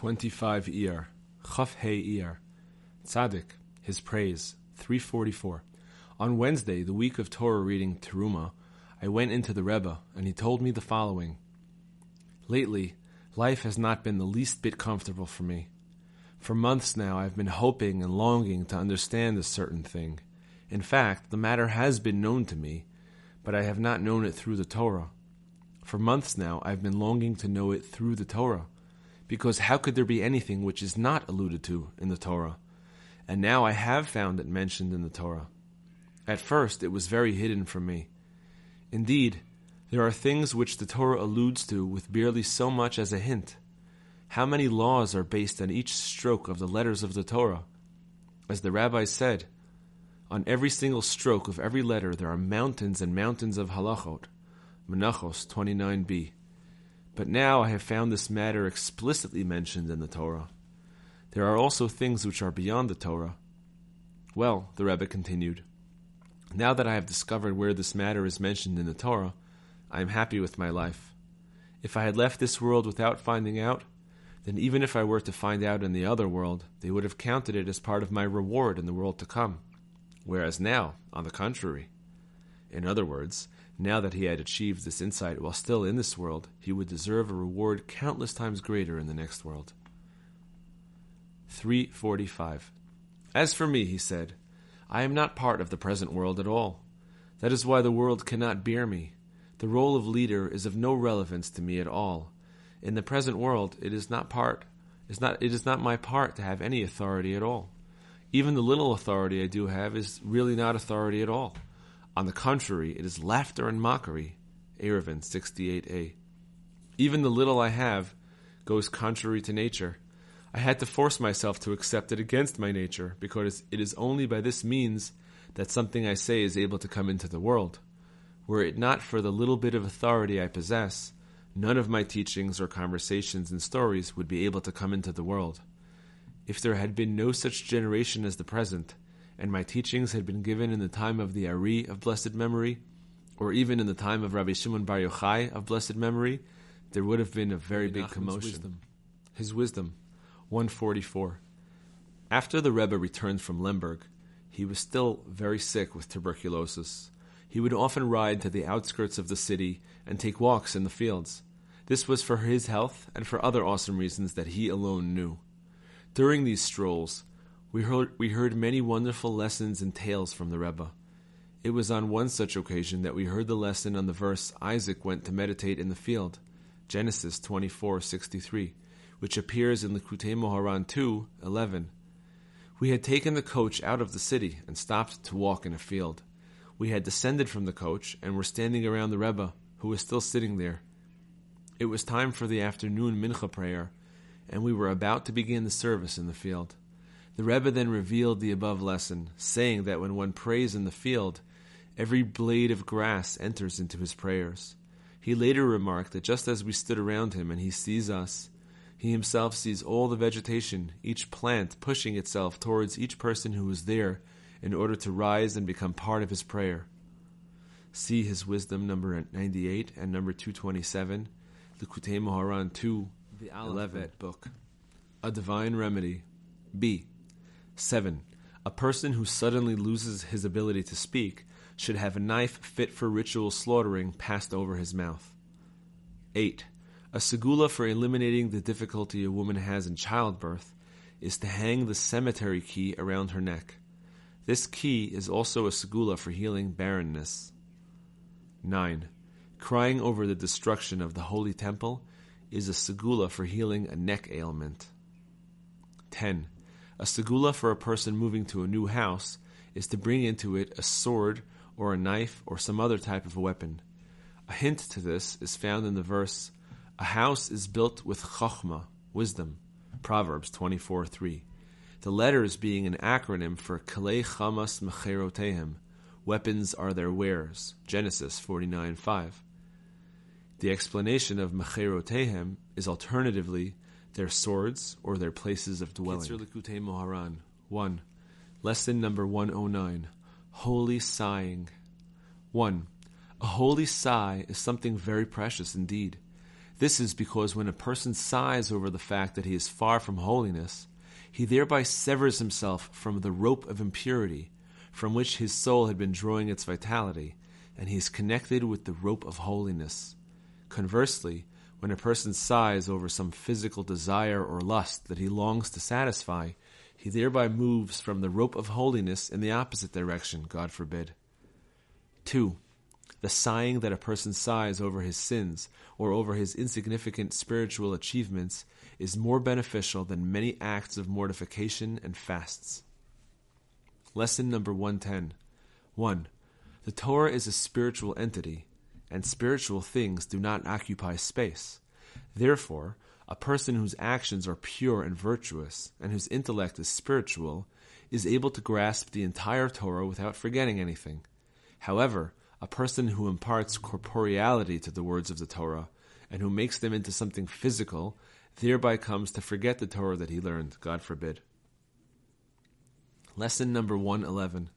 25 Iyar, Chaf Hey Iyar, Tzaddik, His Praise, 344. On Wednesday, the week of Torah reading Teruma, I went into the Rebbe, and he told me the following. Lately, life has not been the least bit comfortable for me. For months now, I've been hoping and longing to understand a certain thing. In fact, the matter has been known to me, but I have not known it through the Torah. For months now, I've been longing to know it through the Torah, because how could there be anything which is not alluded to in the Torah? And now I have found it mentioned in the Torah. At first, it was very hidden from me. Indeed, there are things which the Torah alludes to with barely so much as a hint. How many laws are based on each stroke of the letters of the Torah? As the rabbi said, on every single stroke of every letter there are mountains and mountains of halachot. Menachos 29b. But now I have found this matter explicitly mentioned in the Torah. There are also things which are beyond the Torah. Well, the Rebbe continued, now that I have discovered where this matter is mentioned in the Torah, I am happy with my life. If I had left this world without finding out, then even if I were to find out in the other world, they would have counted it as part of my reward in the world to come. Whereas now, on the contrary, in other words, now that he had achieved this insight while still in this world, he would deserve a reward countless times greater in the next world. 345. As for me, he said, I am not part of the present world at all. That is why the world cannot bear me. The role of leader is of no relevance to me at all. In the present world, it is not part is not it is not my part to have any authority at all. Even the little authority I do have is really not authority at all. On the contrary, it is laughter and mockery. Eruvin 68a. Even the little I have goes contrary to nature. I had to force myself to accept it against my nature, because it is only by this means that something I say is able to come into the world. Were it not for the little bit of authority I possess, none of my teachings or conversations and stories would be able to come into the world. If there had been no such generation as the present, and my teachings had been given in the time of the Ari of blessed memory, or even in the time of Rabbi Shimon Bar Yochai of blessed memory, there would have been a very big commotion. Wisdom. His wisdom, 144. After the Rebbe returned from Lemberg, he was still very sick with tuberculosis. He would often ride to the outskirts of the city and take walks in the fields. This was for his health and for other awesome reasons that he alone knew. During these strolls, we heard, we heard many wonderful lessons and tales from the Rebbe. It was on one such occasion that we heard the lesson on the verse Isaac went to meditate in the field, Genesis 24:63, which appears in Likutei Moharan 2:11. We had taken the coach out of the city and stopped to walk in a field. We had descended from the coach and were standing around the Rebbe, who was still sitting there. It was time for the afternoon mincha prayer, and we were about to begin the service in the field. The Rebbe then revealed the above lesson, saying that when one prays in the field, every blade of grass enters into his prayers. He later remarked that just as we stood around him and he sees us, he himself sees all the vegetation, each plant pushing itself towards each person who is there in order to rise and become part of his prayer. See his wisdom number 98 and number 227, the Likutei Moharan 2, the Aleph book. A divine remedy. B. 7. A person who suddenly loses his ability to speak should have a knife fit for ritual slaughtering passed over his mouth. 8. A segula for eliminating the difficulty a woman has in childbirth is to hang the cemetery key around her neck. This key is also a segula for healing barrenness. 9. Crying over the destruction of the holy temple is a segula for healing a neck ailment. 10. A segula for a person moving to a new house is to bring into it a sword or a knife or some other type of weapon. A hint to this is found in the verse, A house is built with chachma, wisdom, Proverbs 24 3. The letters being an acronym for Kalei Chamas Mecherotehem, weapons are their wares, Genesis 49 5. The explanation of Mecherotehem is alternatively their swords or their places of dwelling. Likutei Moharan 1. Lesson number 109 Holy Sighing. 1. A holy sigh is something very precious indeed. This is because when a person sighs over the fact that he is far from holiness, he thereby severs himself from the rope of impurity from which his soul had been drawing its vitality, and he is connected with the rope of holiness. Conversely, when a person sighs over some physical desire or lust that he longs to satisfy, he thereby moves from the rope of holiness in the opposite direction, God forbid. 2. The sighing that a person sighs over his sins or over his insignificant spiritual achievements is more beneficial than many acts of mortification and fasts. Lesson number 110. 1. The Torah is a spiritual entity, and spiritual things do not occupy space. Therefore, a person whose actions are pure and virtuous, and whose intellect is spiritual, is able to grasp the entire Torah without forgetting anything. However, a person who imparts corporeality to the words of the Torah, and who makes them into something physical, thereby comes to forget the Torah that he learned, God forbid. Lesson number 111.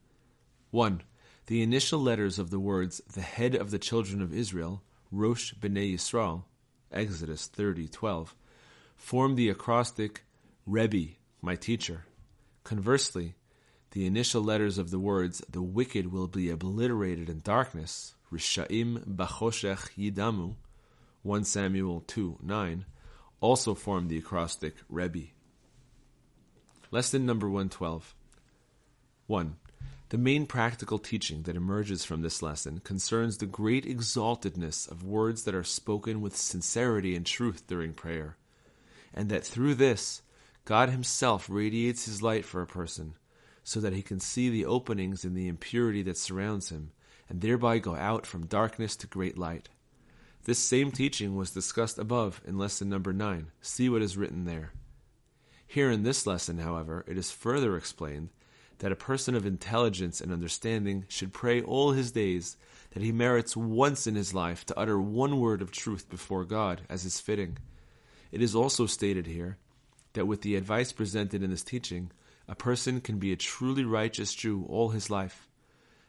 1. The initial letters of the words, the head of the children of Israel, Rosh B'nai Yisrael, Exodus 30:12, form the acrostic Rebbe, my teacher. Conversely, the initial letters of the words, the wicked will be obliterated in darkness, Rishaim Bachoshech Yidamu, 1 Samuel 2 9, also form the acrostic Rebbe. Lesson number 112. 1. The main practical teaching that emerges from this lesson concerns the great exaltedness of words that are spoken with sincerity and truth during prayer, and that through this, God Himself radiates His light for a person, so that he can see the openings in the impurity that surrounds him, and thereby go out from darkness to great light. This same teaching was discussed above in lesson number 9. See what is written there. Here in this lesson, however, it is further explained that a person of intelligence and understanding should pray all his days that he merits once in his life to utter one word of truth before God, as is fitting. It is also stated here that with the advice presented in this teaching, a person can be a truly righteous Jew all his life.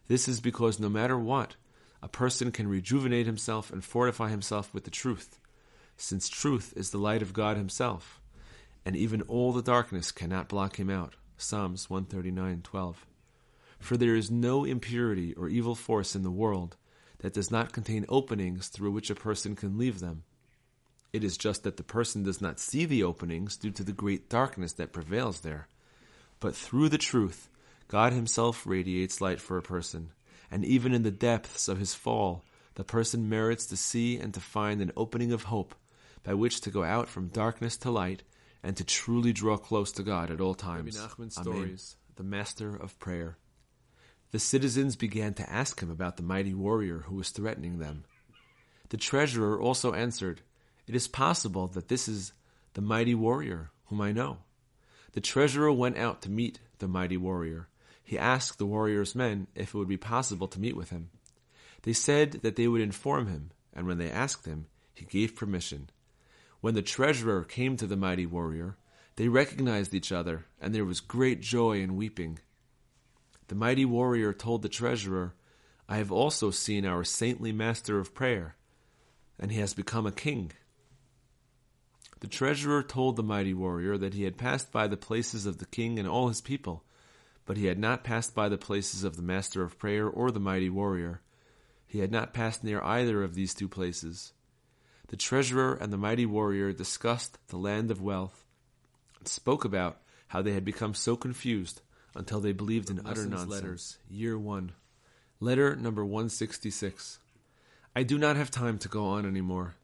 This is because no matter what, a person can rejuvenate himself and fortify himself with the truth, since truth is the light of God himself, and even all the darkness cannot block him out. Psalms 139:12. For there is no impurity or evil force in the world that does not contain openings through which a person can leave them. It is just that the person does not see the openings due to the great darkness that prevails there. But through the truth, God Himself radiates light for a person, and even in the depths of his fall, the person merits to see and to find an opening of hope by which to go out from darkness to light and to truly draw close to God at all times. Stories, the master of prayer. The citizens began to ask him about the mighty warrior who was threatening them. The treasurer also answered, It is possible that this is the mighty warrior whom I know. The treasurer went out to meet the mighty warrior. He asked the warrior's men if it would be possible to meet with him. They said that they would inform him, and when they asked him, he gave permission. When the treasurer came to the mighty warrior, they recognized each other, and there was great joy and weeping. The mighty warrior told the treasurer, I have also seen our saintly master of prayer, and he has become a king. The treasurer told the mighty warrior that he had passed by the places of the king and all his people, but he had not passed by the places of the master of prayer or the mighty warrior. He had not passed near either of these two places the treasurer and the mighty warrior discussed the land of wealth and spoke about how they had become so confused until they believed in utter nonsense. Letters, Year 1. Letter number 166. I do not have time to go on any more.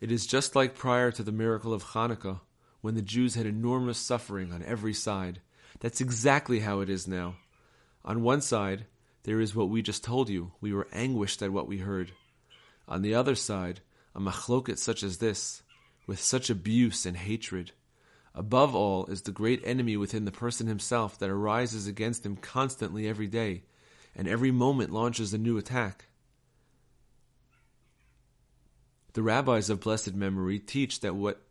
It is just like prior to the miracle of Hanukkah, when the Jews had enormous suffering on every side. That's exactly how it is now. On one side, there is what we just told you. We were anguished at what we heard. On the other side, a machloket such as this, with such abuse and hatred. Above all is the great enemy within the person himself that arises against him constantly every day, and every moment launches a new attack. The rabbis of blessed memory teach that what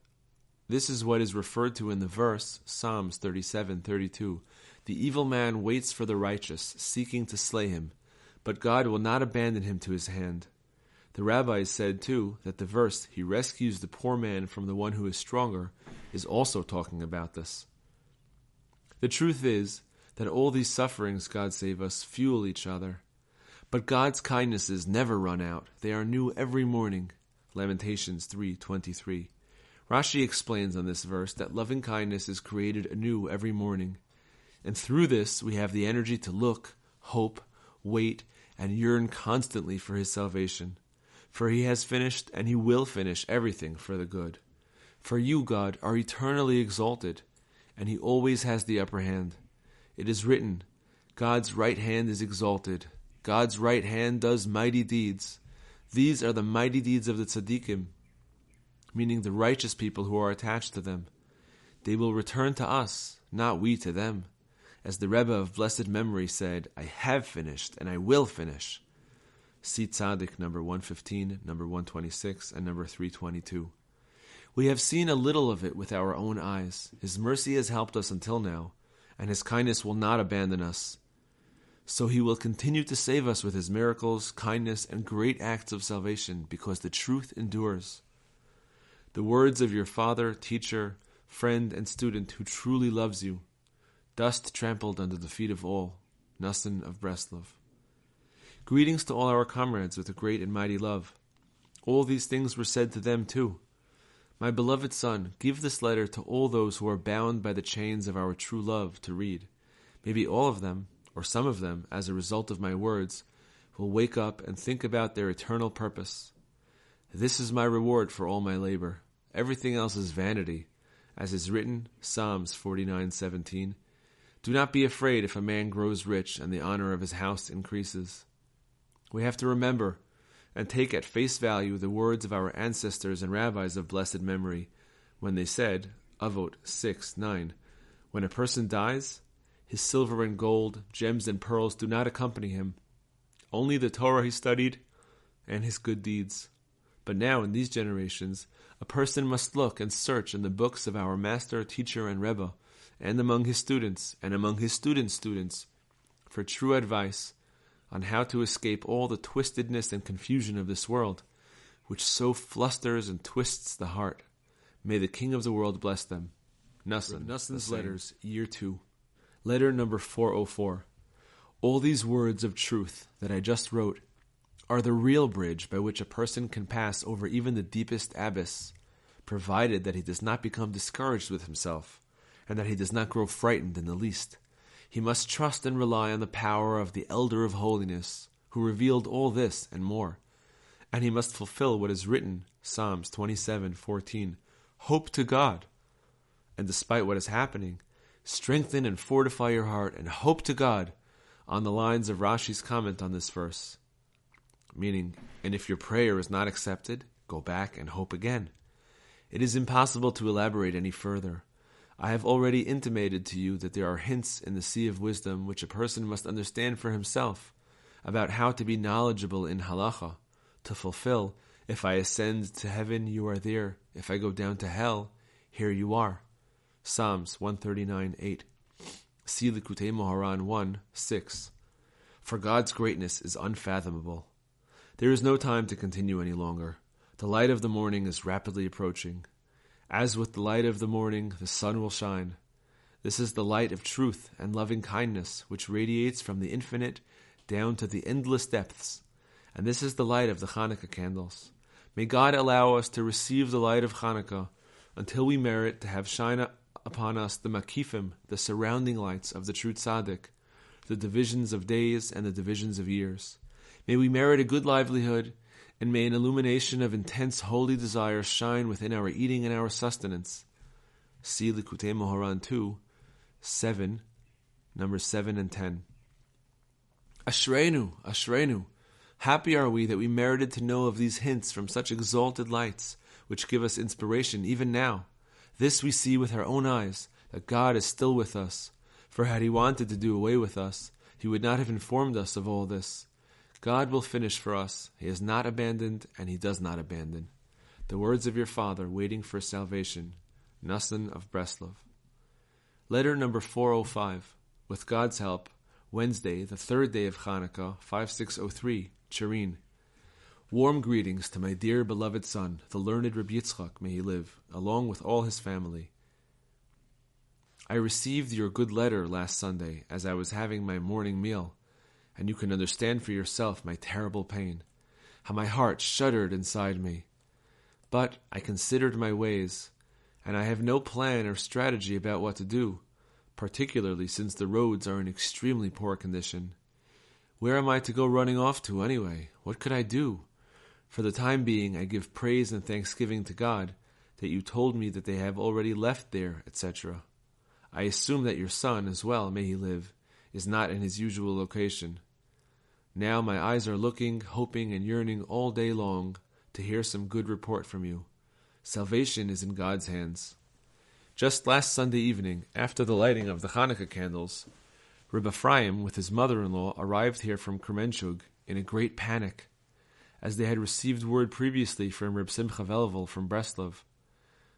this is what is referred to in the verse Psalms 37:32. The evil man waits for the righteous, seeking to slay him, but God will not abandon him to his hand. The rabbis said, too, that the verse, He rescues the poor man from the one who is stronger, is also talking about this. The truth is that all these sufferings, God save us, fuel each other. But God's kindnesses never run out. They are new every morning. Lamentations 3:23. Rashi explains on this verse that loving kindness is created anew every morning. And through this we have the energy to look, hope, wait, and yearn constantly for his salvation for he has finished and he will finish everything for the good. For you, God, are eternally exalted, and he always has the upper hand. It is written, God's right hand is exalted. God's right hand does mighty deeds. These are the mighty deeds of the tzaddikim, meaning the righteous people who are attached to them. They will return to us, not we to them. As the Rebbe of blessed memory said, I have finished and I will finish. See Tzaddik number 115, number 126, and number 322. We have seen a little of it with our own eyes. His mercy has helped us until now, and His kindness will not abandon us. So He will continue to save us with His miracles, kindness, and great acts of salvation, because the truth endures. The words of your father, teacher, friend, and student who truly loves you, dust trampled under the feet of all, Nassan of Breslov. Greetings to all our comrades with a great and mighty love. All these things were said to them too. My beloved son, give this letter to all those who are bound by the chains of our true love to read. Maybe all of them, or some of them, as a result of my words, will wake up and think about their eternal purpose. This is my reward for all my labor. Everything else is vanity, as is written, Psalms 49:17. Do not be afraid if a man grows rich and the honor of his house increases. We have to remember and take at face value the words of our ancestors and rabbis of blessed memory when they said, Avot 6 9, when a person dies, his silver and gold, gems and pearls do not accompany him, only the Torah he studied and his good deeds. But now, in these generations, a person must look and search in the books of our master, teacher, and Rebbe, and among his students, and among his students' students, for true advice on how to escape all the twistedness and confusion of this world, which so flusters and twists the heart. May the King of the world bless them. Nassan, Nassan's Letters, Year 2. Letter number 404. All these words of truth that I just wrote are the real bridge by which a person can pass over even the deepest abyss, provided that he does not become discouraged with himself, and that he does not grow frightened in the least. He must trust and rely on the power of the Elder of Holiness, who revealed all this and more. And he must fulfill what is written, Psalms 27:14, Hope to God. And despite what is happening, strengthen and fortify your heart and hope to God on the lines of Rashi's comment on this verse. Meaning, and if your prayer is not accepted, go back and hope again. It is impossible to elaborate any further. I have already intimated to you that there are hints in the sea of wisdom which a person must understand for himself about how to be knowledgeable in halacha, to fulfill, if I ascend to heaven, you are there. If I go down to hell, here you are. Psalms 139 8. See Likutei Moharan 1 6. For God's greatness is unfathomable. There is no time to continue any longer. The light of the morning is rapidly approaching. As with the light of the morning, the sun will shine. This is the light of truth and loving kindness, which radiates from the infinite down to the endless depths. And this is the light of the Hanukkah candles. May God allow us to receive the light of Hanukkah until we merit to have shine upon us the makifim, the surrounding lights of the true tzaddik, the divisions of days and the divisions of years. May we merit a good livelihood and may an illumination of intense holy desire shine within our eating and our sustenance. See Likutei Moharan 2, 7, numbers 7 and 10. Ashrenu, Ashrenu, happy are we that we merited to know of these hints from such exalted lights, which give us inspiration even now. This we see with our own eyes, that God is still with us. For had He wanted to do away with us, He would not have informed us of all this. God will finish for us. He has not abandoned, and He does not abandon. The words of your father, waiting for salvation. Nassan of Breslov. Letter number 405. With God's help, Wednesday, the third day of Hanukkah, 5603, Chereen. Warm greetings to my dear beloved son, the learned Reb Yitzchak, may he live, along with all his family. I received your good letter last Sunday as I was having my morning meal, and you can understand for yourself my terrible pain, how my heart shuddered inside me. But I considered my ways, and I have no plan or strategy about what to do, particularly since the roads are in extremely poor condition. Where am I to go running off to anyway? What could I do? For the time being, I give praise and thanksgiving to God that you told me that they have already left there, etc. I assume that your son, as well, may he live, is not in his usual location. Now my eyes are looking, hoping, and yearning all day long to hear some good report from you. Salvation is in God's hands. Just last Sunday evening, after the lighting of the Hanukkah candles, Reb Ephraim, with his mother-in-law, arrived here from Kremenchug in a great panic, as they had received word previously from Reb Simcha Velvel from Breslov.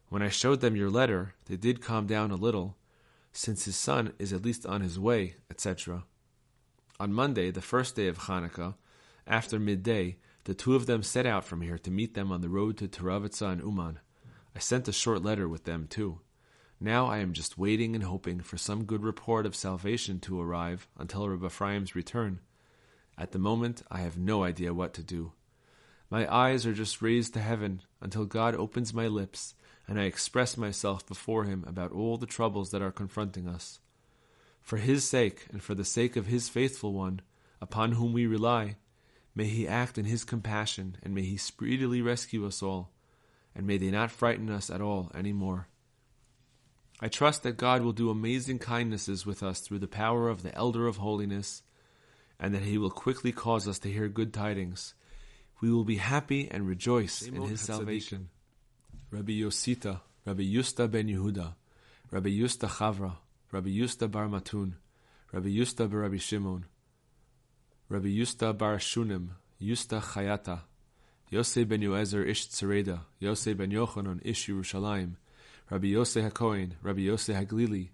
When I showed them your letter, they did calm down a little, since his son is at least on his way, etc. On Monday, the first day of Hanukkah, after midday, the two of them set out from here to meet them on the road to Teravitza and Uman. I sent a short letter with them too. Now I am just waiting and hoping for some good report of salvation to arrive until Rabbi Ephraim's return. At the moment, I have no idea what to do. My eyes are just raised to heaven until God opens my lips and I express myself before him about all the troubles that are confronting us. For his sake, and for the sake of his faithful one, upon whom we rely, may he act in his compassion, and may he speedily rescue us all, and may they not frighten us at all any more. I trust that God will do amazing kindnesses with us through the power of the Elder of Holiness, and that he will quickly cause us to hear good tidings. We will be happy and rejoice in his salvation. Rabbi Yosita, Rabbi Yusta ben Yehuda, Rabbi Yusta Chavra, Rabbi Yusta bar Matun, Rabbi Yusta bar Rabbi Shimon, Rabbi Yusta bar Shunim, Yusta Chayata, Yosef ben Yoezer ish Tzereda, Yosef ben Yochanan ish Yerushalayim, Rabbi Yosef HaKohen, Rabbi Yosef HaGlili,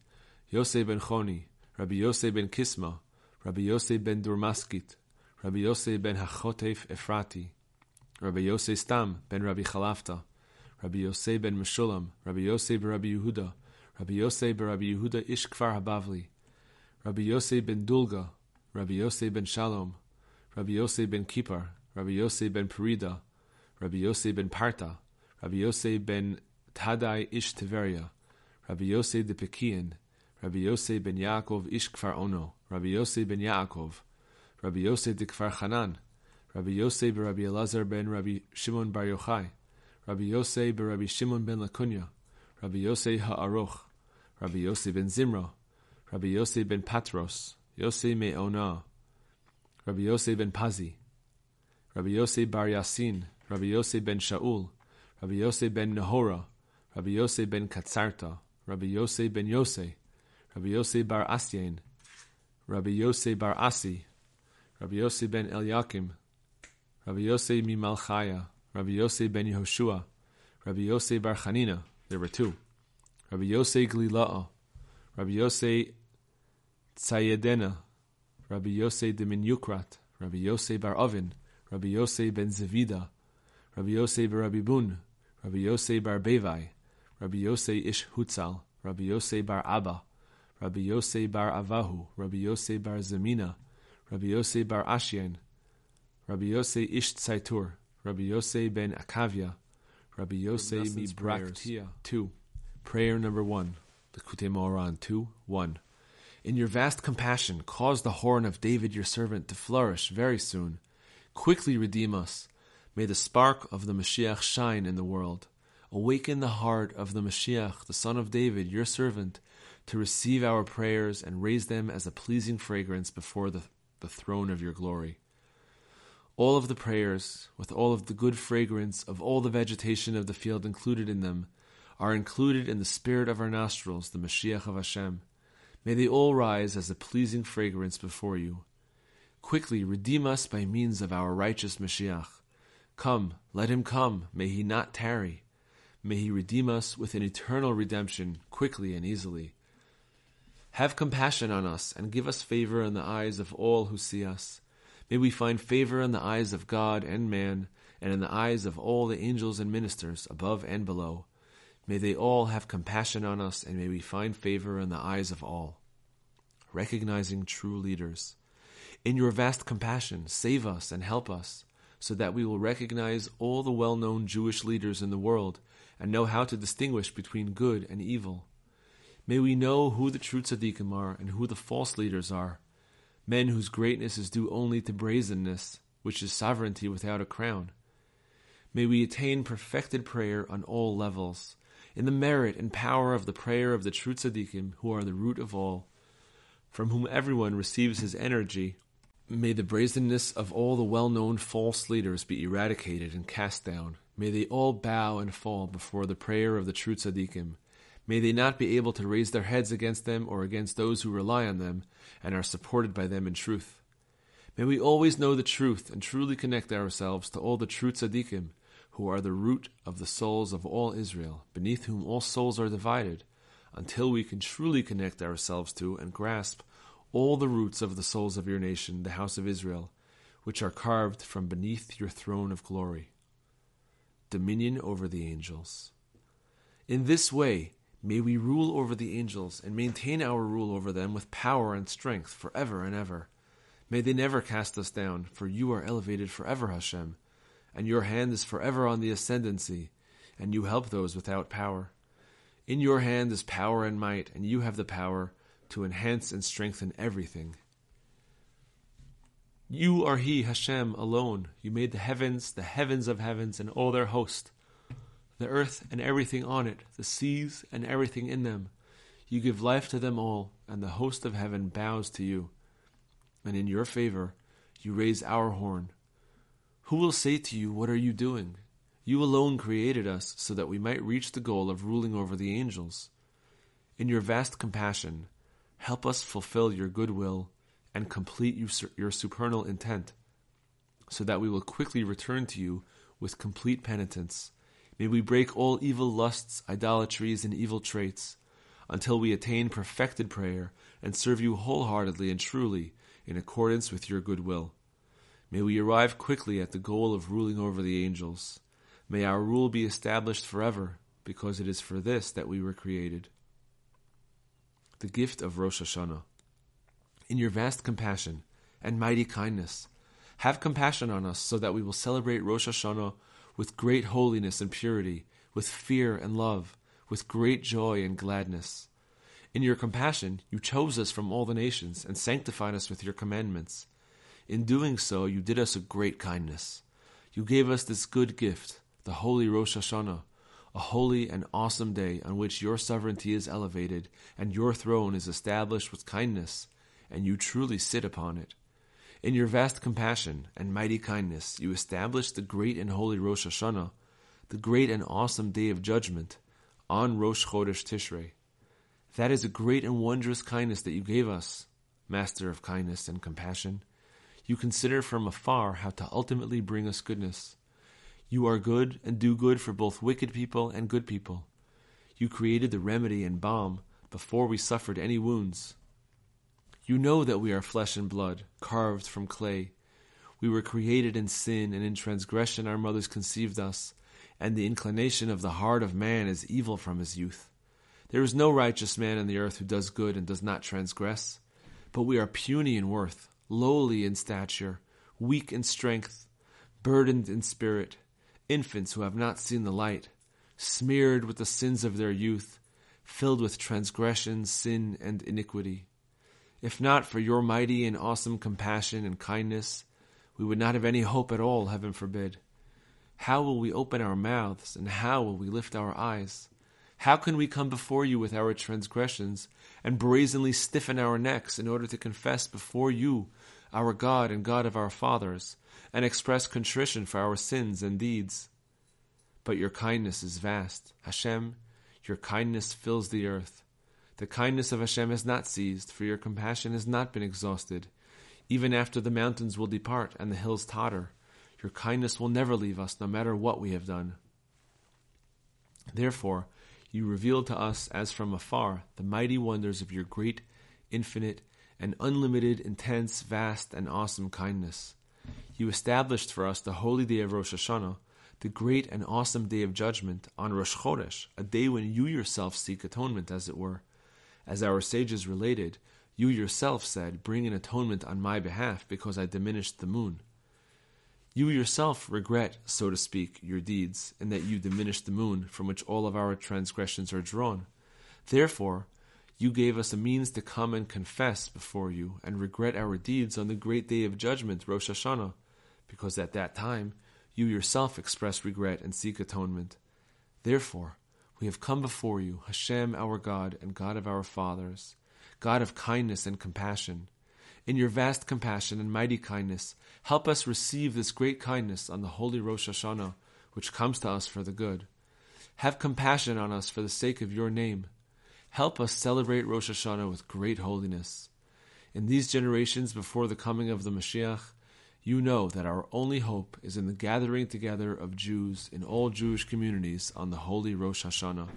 Yosef ben Choni, Rabbi Yosef ben Kisma, Rabbi Yosef ben Durmaskit, Rabbi Yosef ben Hachotef Efrati, Rabbi Yosef Stam ben Rabbi Chalafta, Rabbi Yosef ben Meshulam, Rabbi Yosef ben Rabbi Yehuda, Rabbi Yosef ben Rabbi Yehuda ish Kfar Habavli, Rabbi Yosef ben Dulga, Rabbi Yosef ben Shalom, Rabbi Yosef ben Kippur, Rabbi Yosef ben Perida, Rabbi Yosef ben Parta, Rabbi Yosef ben Tadai ish Tiveria, Rabbi Yosef de Pekian, Rabbi Yosef ben Yaakov ish Kfar Ono, Rabbi Yosef ben Yaakov, Rabbi Yosef de Kfar Hanan, Rabbi Yosef ben Rabbi Elazar ben Rabbi Shimon bar Yochai, Rabbi Yosef ben Rabbi Shimon ben Lakunya, Rabbi Yosef ben Zimra, Rabbi Yosef ben Patros, Yosef me Ona, Rabbi Yosef ben Pazi, Rabbi Yosef bar Yasin, Rabbi Yosef ben Shaul, Rabbi Yosef ben Nahora, Rabbi Yosef ben Katzarta, Rabbi Yosef ben Yosef, Rabbi Yosef bar Asyain, Rabbi Yosef bar Asi, Rabbi Yosef ben Eliakim, Rabbi Yosef mi Malchaya, Rabbi Yosef ben Yehoshua, Rabbi Yosef bar Chanina, there were two, Rabbi Yosei Glila'a, Rabbi Yosei Tzayedena, Rabbi Yosei Demin Yukrat, Rabbi Yosei Bar Ovin, Rabbi Yosei Ben Zevida, Rabbi Yosei Bar Rabbi Bun, Rabbi Yosei Bar Bevai, Rabbi Yosei Ish Hutzal, Rabbi Yosei Bar Abba, Rabbi Yosei Bar Avahu, Rabbi Yosei Bar Zemina, Rabbi Yosei Bar Ashien, Rabbi Yosei Ish Tzaitur, Rabbi Yosei Ben Akavia, Rabbi Yosei Mibraktia 2. Prayer number one. The Likutei Moharan two one. In your vast compassion, cause the horn of David your servant to flourish very soon. Quickly redeem us. May the spark of the Mashiach shine in the world. Awaken the heart of the Mashiach, the son of David, your servant, to receive our prayers and raise them as a pleasing fragrance before the, the throne of your glory. All of the prayers, with all of the good fragrance of all the vegetation of the field included in them, are included in the spirit of our nostrils, the Mashiach of Hashem. May they all rise as a pleasing fragrance before you. Quickly redeem us by means of our righteous Mashiach. Come, let him come, may he not tarry. May he redeem us with an eternal redemption, quickly and easily. Have compassion on us, and give us favor in the eyes of all who see us. May we find favor in the eyes of God and man, and in the eyes of all the angels and ministers above and below. May they all have compassion on us, and may we find favor in the eyes of all. Recognizing true leaders. In your vast compassion, save us and help us, so that we will recognize all the well known Jewish leaders in the world and know how to distinguish between good and evil. May we know who the true tzaddikim are and who the false leaders are, men whose greatness is due only to brazenness, which is sovereignty without a crown. May we attain perfected prayer on all levels, in the merit and power of the prayer of the true tzaddikim, who are the root of all, from whom everyone receives his energy. May the brazenness of all the well-known false leaders be eradicated and cast down. May they all bow and fall before the prayer of the true tzaddikim, May they not be able to raise their heads against them or against those who rely on them and are supported by them in truth. May we always know the truth and truly connect ourselves to all the true tzaddikim, who are the root of the souls of all Israel, beneath whom all souls are divided, until we can truly connect ourselves to and grasp all the roots of the souls of your nation, the house of Israel, which are carved from beneath your throne of glory. Dominion over the angels. In this way, May we rule over the angels and maintain our rule over them with power and strength forever and ever. May they never cast us down, for you are elevated forever, Hashem, and your hand is forever on the ascendancy, and you help those without power. In your hand is power and might, and you have the power to enhance and strengthen everything. You are He, Hashem, alone. You made the heavens, the heavens of heavens, and all their host the earth and everything on it, the seas and everything in them. You give life to them all, and the host of heaven bows to you. And in your favor, you raise our horn. Who will say to you, What are you doing? You alone created us so that we might reach the goal of ruling over the angels. In your vast compassion, help us fulfill your good will and complete your supernal intent, so that we will quickly return to you with complete penitence May we break all evil lusts, idolatries, and evil traits, until we attain perfected prayer and serve you wholeheartedly and truly in accordance with your good will. May we arrive quickly at the goal of ruling over the angels. May our rule be established forever, because it is for this that we were created. The gift of Rosh Hashanah. In your vast compassion and mighty kindness, have compassion on us so that we will celebrate Rosh Hashanah with great holiness and purity, with fear and love, with great joy and gladness. In your compassion, you chose us from all the nations and sanctified us with your commandments. In doing so, you did us a great kindness. You gave us this good gift, the holy Rosh Hashanah, a holy and awesome day on which your sovereignty is elevated and your throne is established with kindness, and you truly sit upon it. In your vast compassion and mighty kindness, you established the great and holy Rosh Hashanah, the great and awesome day of judgment, on Rosh Chodesh Tishrei. That is a great and wondrous kindness that you gave us, Master of kindness and compassion. You consider from afar how to ultimately bring us goodness. You are good and do good for both wicked people and good people. You created the remedy and balm before we suffered any wounds. You know that we are flesh and blood, carved from clay. We were created in sin, and in transgression our mothers conceived us, and the inclination of the heart of man is evil from his youth. There is no righteous man in the earth who does good and does not transgress. But we are puny in worth, lowly in stature, weak in strength, burdened in spirit, infants who have not seen the light, smeared with the sins of their youth, filled with transgression, sin, and iniquity. If not for your mighty and awesome compassion and kindness, we would not have any hope at all, heaven forbid. How will we open our mouths, and how will we lift our eyes? How can we come before you with our transgressions, and brazenly stiffen our necks in order to confess before you, our God and God of our fathers, and express contrition for our sins and deeds? But your kindness is vast. Hashem, your kindness fills the earth. The kindness of Hashem has not ceased, for your compassion has not been exhausted. Even after the mountains will depart and the hills totter, your kindness will never leave us, no matter what we have done. Therefore, you reveal to us as from afar the mighty wonders of your great, infinite, and unlimited, intense, vast, and awesome kindness. You established for us the holy day of Rosh Hashanah, the great and awesome day of judgment on Rosh Chodesh, a day when you yourself seek atonement, as it were. As our sages related, you yourself said, Bring an atonement on my behalf, because I diminished the moon. You yourself regret, so to speak, your deeds, in that you diminished the moon, from which all of our transgressions are drawn. Therefore, you gave us a means to come and confess before you and regret our deeds on the great day of judgment, Rosh Hashanah, because at that time you yourself express regret and seek atonement. Therefore, we have come before you, Hashem our God and God of our fathers, God of kindness and compassion. In your vast compassion and mighty kindness, help us receive this great kindness on the holy Rosh Hashanah, which comes to us for the good. Have compassion on us for the sake of your name. Help us celebrate Rosh Hashanah with great holiness. In these generations before the coming of the Mashiach, you know that our only hope is in the gathering together of Jews in all Jewish communities on the holy Rosh Hashanah.